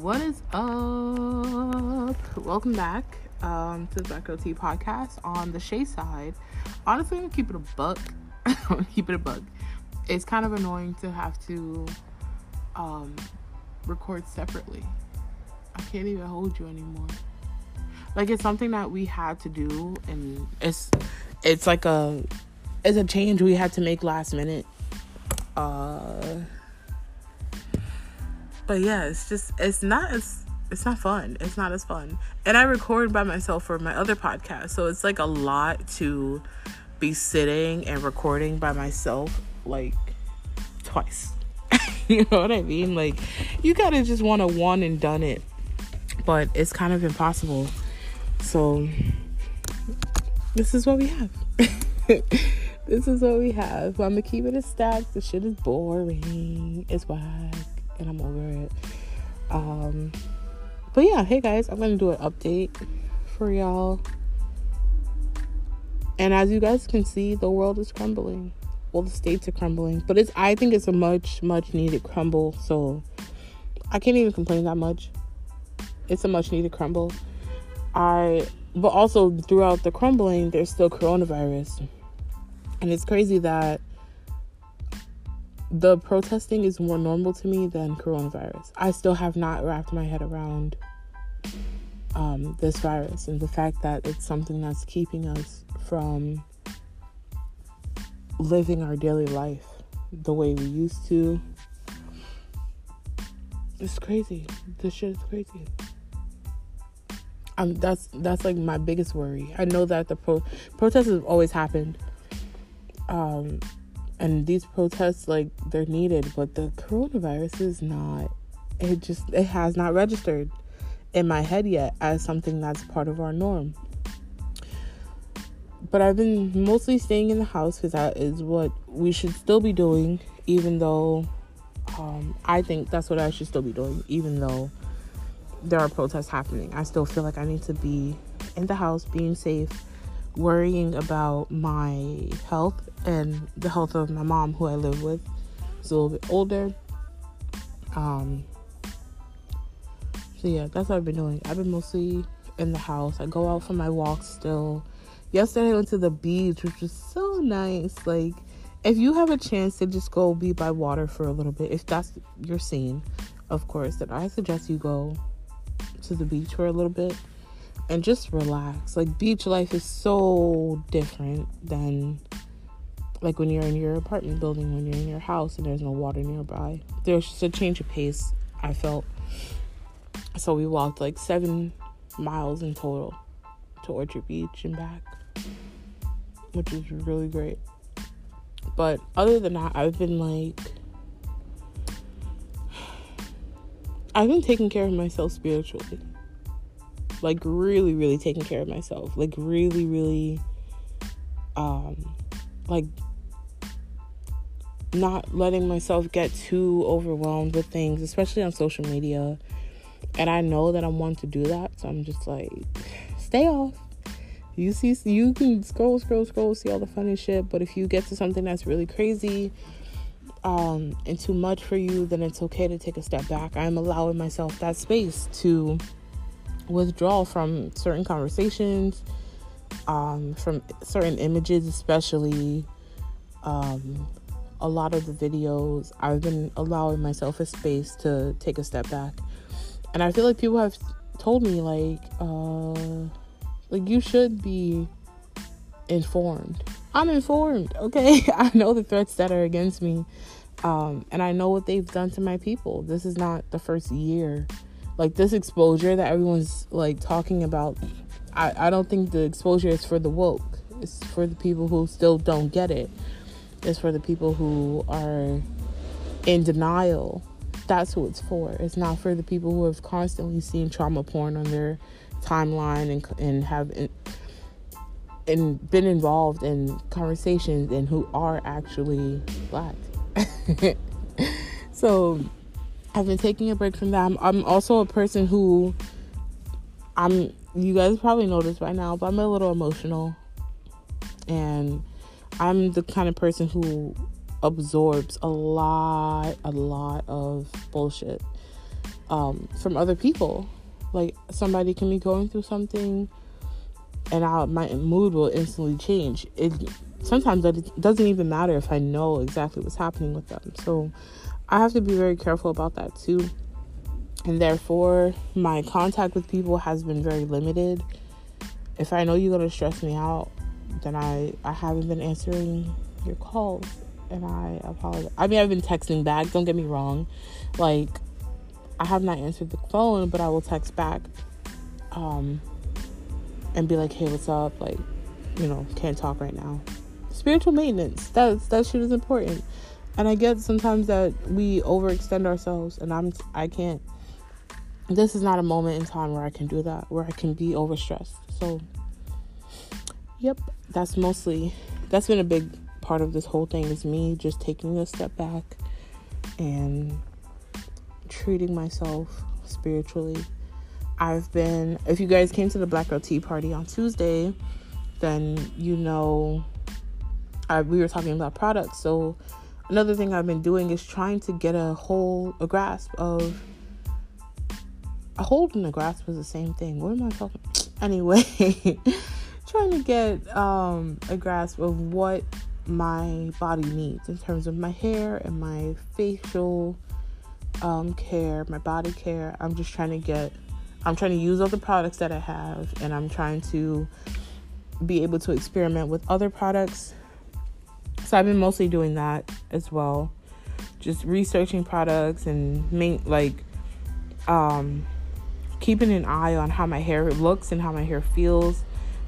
What is up? Welcome back um, to the Black Girl Tea podcast on the Shay side. Honestly, I'm gonna keep it a buck. Keep it a buck. It's kind of annoying to have to um, record separately. I can't even hold you anymore. Like it's something that we had to do, and it's it's like a it's a change we had to make last minute. Uh but yeah, it's just it's not as it's not fun. It's not as fun. And I record by myself for my other podcast, so it's like a lot to be sitting and recording by myself like twice. you know what I mean? Like you gotta just want to one and done it, but it's kind of impossible. So this is what we have. this is what we have. I'm gonna keep it a stack. The shit is boring. It's whack and I'm over it. Um, but yeah, hey guys, I'm gonna do an update for y'all. And as you guys can see, the world is crumbling. Well, the states are crumbling, but it's I think it's a much much needed crumble. So I can't even complain that much. It's a much needed crumble. I but also throughout the crumbling, there's still coronavirus, and it's crazy that the protesting is more normal to me than coronavirus. I still have not wrapped my head around um, this virus and the fact that it's something that's keeping us from living our daily life the way we used to. It's crazy. This shit is crazy. Um, that's that's like my biggest worry. I know that the pro- protests have always happened. Um, and these protests like they're needed but the coronavirus is not it just it has not registered in my head yet as something that's part of our norm. But i've been mostly staying in the house because that is what we should still be doing even though um, i think that's what i should still be doing even though there are protests happening. I still feel like i need to be in the house being safe worrying about my health and the health of my mom, who I live with. She's a little bit older. Um, so yeah, that's what I've been doing. I've been mostly in the house. I go out for my walks still. Yesterday I went to the beach, which was so nice. Like, if you have a chance to just go be by water for a little bit, if that's your scene, of course, then I suggest you go to the beach for a little bit and just relax. Like beach life is so different than like when you're in your apartment building, when you're in your house and there's no water nearby. There's just a change of pace, I felt. So we walked like seven miles in total to Orchard Beach and back, which is really great. But other than that, I've been like, I've been taking care of myself spiritually like really really taking care of myself. Like really really um like not letting myself get too overwhelmed with things especially on social media. And i know that i'm one to do that so i'm just like stay off. You see you can scroll scroll scroll see all the funny shit but if you get to something that's really crazy um, and too much for you then it's okay to take a step back. I'm allowing myself that space to withdraw from certain conversations, um, from certain images, especially. Um, a lot of the videos, I've been allowing myself a space to take a step back. And I feel like people have told me, like, uh, like you should be informed. I'm informed, okay? I know the threats that are against me. Um, and I know what they've done to my people. This is not the first year like this exposure that everyone's like talking about I, I don't think the exposure is for the woke. It's for the people who still don't get it. It's for the people who are in denial. That's who it's for. It's not for the people who have constantly seen trauma porn on their timeline and, and have in, and been involved in conversations and who are actually black. So I've been taking a break from that. I'm, I'm also a person who I'm you guys probably noticed by now, but I'm a little emotional. And I'm the kind of person who absorbs a lot, a lot of bullshit. um, from other people. Like somebody can be going through something, and I, my mood will instantly change. It sometimes it doesn't even matter if I know exactly what's happening with them. So I have to be very careful about that too. And therefore, my contact with people has been very limited. If I know you're gonna stress me out, then I I haven't been answering your calls, and I apologize. I mean, I've been texting back. Don't get me wrong, like I have not answered the phone, but I will text back um, and be like, hey, what's up? Like, you know, can't talk right now. Spiritual maintenance. That's that shit is important. And I get sometimes that we overextend ourselves and I'm I can't this is not a moment in time where I can do that, where I can be overstressed. So yep, that's mostly that's been a big part of this whole thing is me just taking a step back and treating myself spiritually. I've been, if you guys came to the Black Girl Tea Party on Tuesday, then you know I, we were talking about products. So, another thing I've been doing is trying to get a whole, a grasp of, a hold and a grasp is the same thing. What am I talking? Anyway, trying to get um, a grasp of what my body needs in terms of my hair and my facial um, care, my body care. I'm just trying to get, I'm trying to use all the products that I have, and I'm trying to be able to experiment with other products. So I've been mostly doing that as well, just researching products and make like um, keeping an eye on how my hair looks and how my hair feels,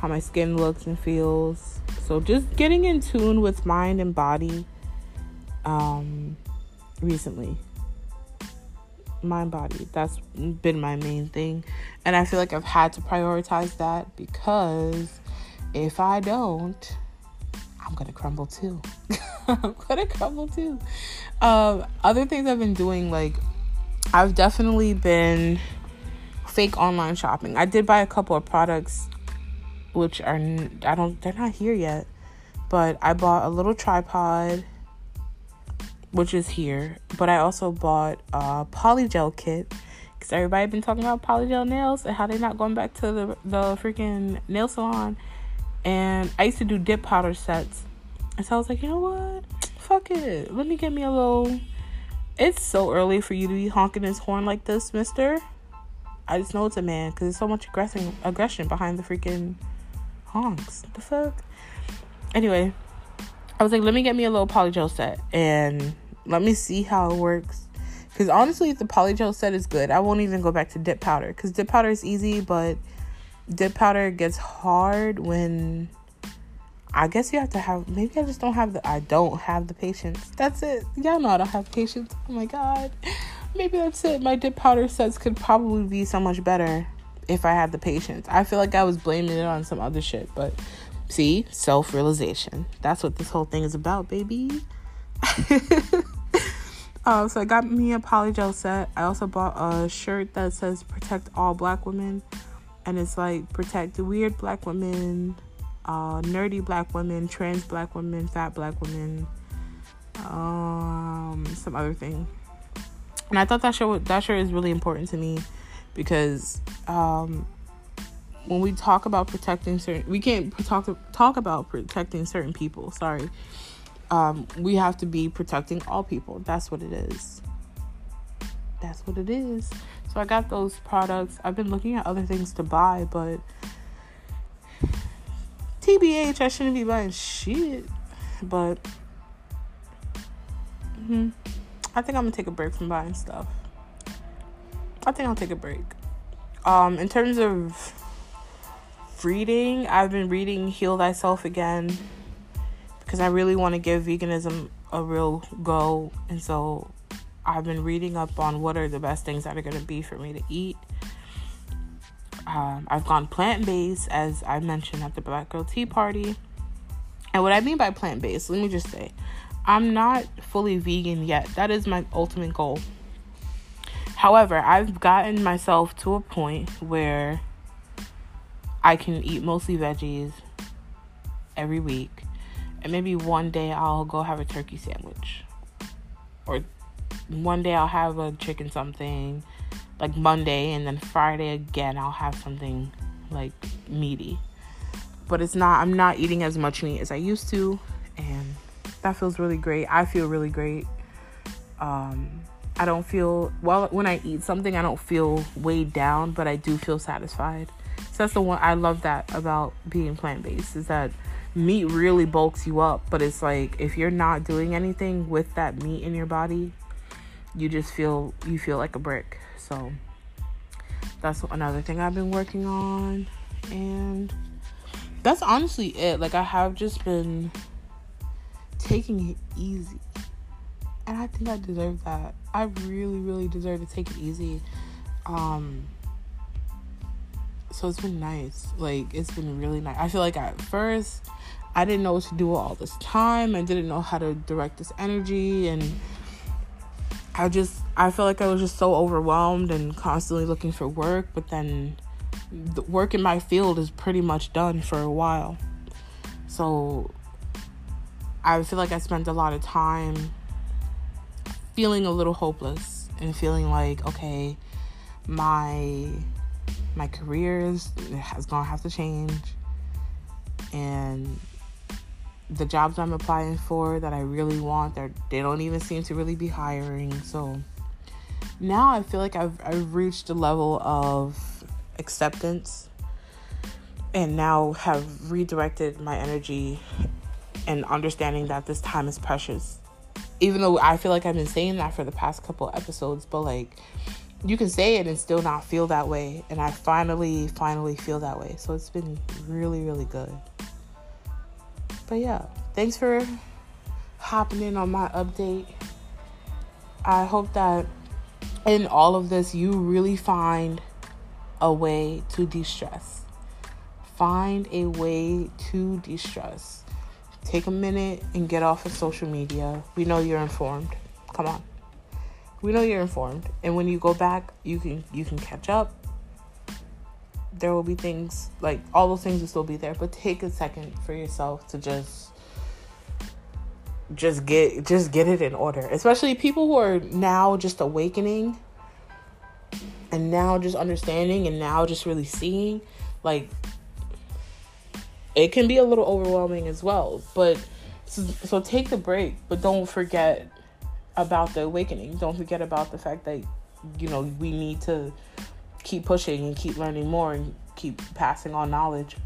how my skin looks and feels. So just getting in tune with mind and body um, recently. Mind body that's been my main thing. And i feel like i've had to prioritize that because if i don't i'm gonna crumble too i'm gonna crumble too um, other things i've been doing like i've definitely been fake online shopping i did buy a couple of products which are i don't they're not here yet but i bought a little tripod which is here. But I also bought a polygel kit because everybody been talking about polygel nails and how they're not going back to the the freaking nail salon. And I used to do dip powder sets, and so I was like, you know what? Fuck it. Let me get me a little. It's so early for you to be honking his horn like this, Mister. I just know it's a man because there's so much aggression aggression behind the freaking honks. What the fuck? Anyway, I was like, let me get me a little polygel set and let me see how it works. Because honestly, if the polygel set is good, I won't even go back to dip powder. Because dip powder is easy, but dip powder gets hard when I guess you have to have maybe I just don't have the I don't have the patience. That's it. Y'all know I don't have patience. Oh my god. Maybe that's it. My dip powder sets could probably be so much better if I had the patience. I feel like I was blaming it on some other shit, but see, self-realization. That's what this whole thing is about, baby. uh, so I got me a polygel set. I also bought a shirt that says "Protect All Black Women," and it's like protect the weird black women, uh, nerdy black women, trans black women, fat black women, um, some other thing. And I thought that show that show is really important to me because um, when we talk about protecting certain, we can't talk talk about protecting certain people. Sorry um, we have to be protecting all people. That's what it is. That's what it is. So I got those products. I've been looking at other things to buy, but TBH, I shouldn't be buying shit. But hmm I think I'm gonna take a break from buying stuff. I think I'll take a break. Um, in terms of reading, I've been reading Heal Thyself Again because I really want to give veganism a real go. And so I've been reading up on what are the best things that are going to be for me to eat. Um, I've gone plant based, as I mentioned at the Black Girl Tea Party. And what I mean by plant based, let me just say, I'm not fully vegan yet. That is my ultimate goal. However, I've gotten myself to a point where I can eat mostly veggies every week and maybe one day I'll go have a turkey sandwich. Or one day I'll have a chicken something. Like Monday and then Friday again I'll have something like meaty. But it's not I'm not eating as much meat as I used to and that feels really great. I feel really great. Um I don't feel well when I eat something I don't feel weighed down, but I do feel satisfied. So that's the one I love that about being plant-based is that meat really bulks you up, but it's like if you're not doing anything with that meat in your body, you just feel you feel like a brick. So that's another thing I've been working on and that's honestly it. Like I have just been taking it easy. And I think I deserve that. I really really deserve to take it easy. Um so it's been nice. Like it's been really nice. I feel like at first I didn't know what to do all this time. I didn't know how to direct this energy and I just I felt like I was just so overwhelmed and constantly looking for work, but then the work in my field is pretty much done for a while. So I feel like I spent a lot of time feeling a little hopeless and feeling like okay, my my career is has gonna have to change and the jobs I'm applying for that I really want, they don't even seem to really be hiring. So now I feel like I've I've reached a level of acceptance and now have redirected my energy and understanding that this time is precious. Even though I feel like I've been saying that for the past couple episodes, but like you can say it and still not feel that way. And I finally, finally feel that way. So it's been really, really good. But yeah, thanks for hopping in on my update. I hope that in all of this, you really find a way to de stress. Find a way to de stress. Take a minute and get off of social media. We know you're informed. Come on. We know you're informed. And when you go back, you can you can catch up there will be things like all those things will still be there, but take a second for yourself to just just get just get it in order. Especially people who are now just awakening and now just understanding and now just really seeing like it can be a little overwhelming as well. But so, so take the break, but don't forget about the awakening. Don't forget about the fact that you know we need to keep pushing and keep learning more and keep passing on knowledge.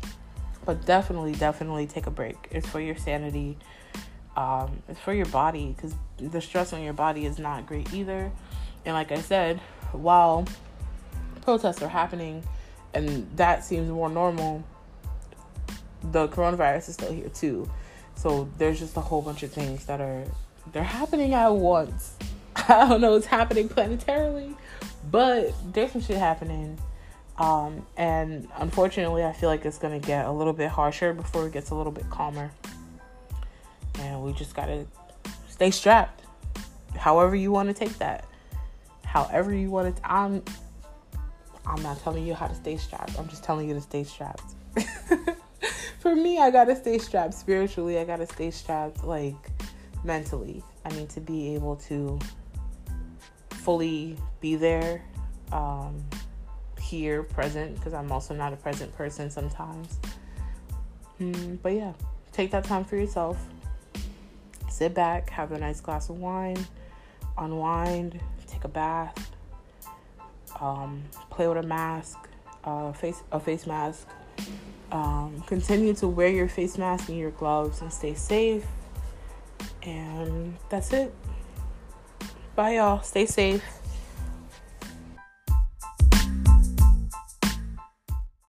But definitely, definitely take a break. It's for your sanity. Um, it's for your body because the stress on your body is not great either. And like I said, while protests are happening and that seems more normal, the coronavirus is still here too. So there's just a whole bunch of things that are they're happening at once. I don't know what's happening planetarily, but there's some shit happening. Um, and unfortunately, I feel like it's going to get a little bit harsher before it gets a little bit calmer. And we just got to stay strapped. However you want to take that. However you want to. I'm I'm not telling you how to stay strapped. I'm just telling you to stay strapped. For me, I got to stay strapped spiritually. I got to stay strapped like mentally. I need to be able to fully be there, um, here, present, because I'm also not a present person sometimes. Mm, but yeah, take that time for yourself. Sit back, have a nice glass of wine, unwind, take a bath, um, play with a mask, uh, face a face mask. Um, continue to wear your face mask and your gloves and stay safe. And that's it. Bye, y'all. Stay safe.